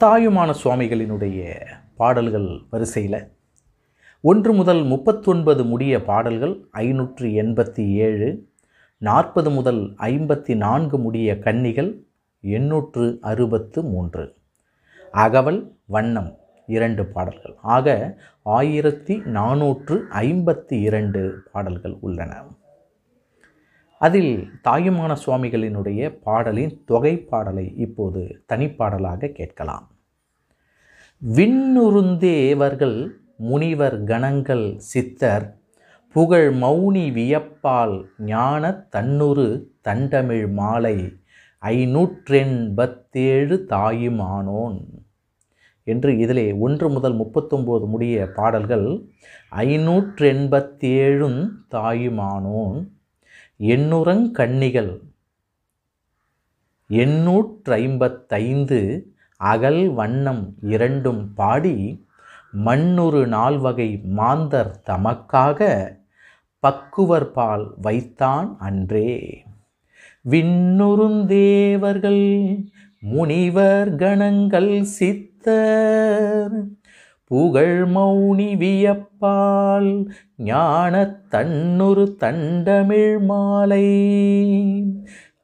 தாயுமான சுவாமிகளினுடைய பாடல்கள் வரிசையில் ஒன்று முதல் முப்பத்தொன்பது முடிய பாடல்கள் ஐநூற்று எண்பத்தி ஏழு நாற்பது முதல் ஐம்பத்தி நான்கு முடிய கன்னிகள் எண்ணூற்று அறுபத்து மூன்று. அகவல் வண்ணம் இரண்டு பாடல்கள். ஆக ஆயிரத்தி நானூற்று ஐம்பத்தி இரண்டு பாடல்கள் உள்ளன. அதில் தாயுமான சுவாமிகளினுடைய பாடலின் தொகை பாடலை இப்போது தனிப்பாடலாக கேட்கலாம். விண்ணுருந்தேவர்கள் முனிவர் கணங்கள் சித்தர் புகழ் மௌனி வியப்பால் ஞான தன்னுரு தண்டமிழ் மாலை ஐநூற்றெண்பத்தேழு தாயுமானோன் என்று இதிலே ஒன்று முதல் முப்பத்தொம்போது முடிய பாடல்கள் ஐநூற்றெண்பத்தேழும் தாயுமானோன் எண்ணுறங் கன்னிகள் எண்ணூற்றைம்பத்தைந்து அகல் வண்ணம் இரண்டும் பாடி மண்ணுறு நால்வகை மாந்தர் தமக்காக பக்குவர்பால் வைத்தான் அன்றே. விண்ணுருந்தேவர்கள் முனிவர் கணங்கள் சித்தர் புகழ் மௌனி வியப்பால் ஞான தன்னுரு தண்டமிழ் மாலை.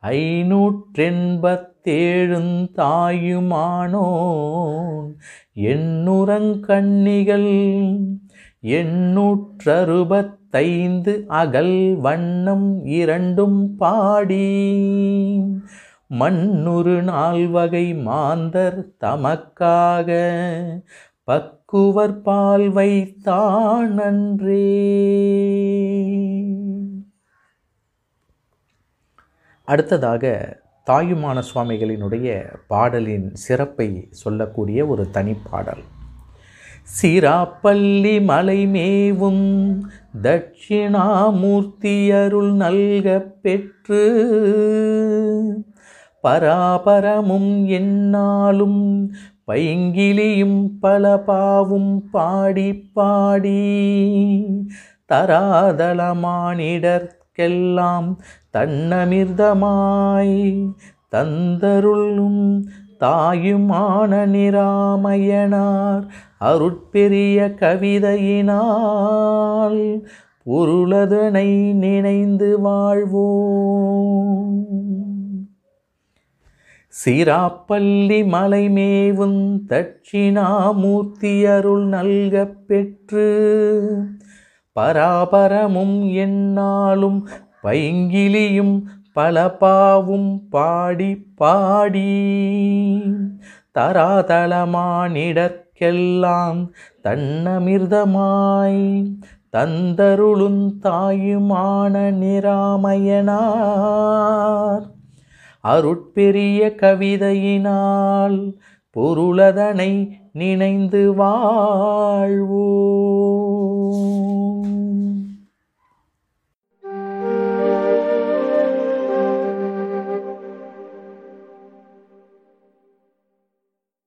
ஐநூற்றெண்பத்தேழுந்தாயுமானோன் எண்ணுறங்கண்ணிகள் எண்ணூற்றறுபத்தைந்து அகல் வண்ணம் இரண்டும் பாடி. மண்ணுறு நால்வகை மாந்தர் தமக்காக பக்குவர் பால் வைத்தான் அடுத்ததாக தாயுமான சுவாமிகளினுடைய பாடலின் சிறப்பை சொல்லக்கூடிய ஒரு தனிப்பாடல். சிராப்பள்ளி மலை மேவும் தட்சிணாமூர்த்தி அருள் நல்க பெற்று பராபரமும் என்னாலும் பைங்கிலியும் பல பாவும் பாடி பாடி தராதளமானிடற்கெல்லாம் தன்னமிர்தமாய் தந்தருளும் தாயுமான நிராமயனார் அருட்பெரிய கவிதையினால் பொருளதனை நினைந்து வாழ்வோம். சிராப்பள்ளி மலைமேவும் தட்சிணாமூர்த்தி அருள் நல்க பெற்று பராபரமும் என்னாலும் பைங்கிலியும் பலபாவும் பாடி பாடி தராதளமானிடற்கெல்லாம் தன்னமிர்தமாய் தந்தருளும் தாயுமான நிராமயனா அருட்பெரிய கவிதையினால் பொருளதனை நினைந்து வாழ்வோ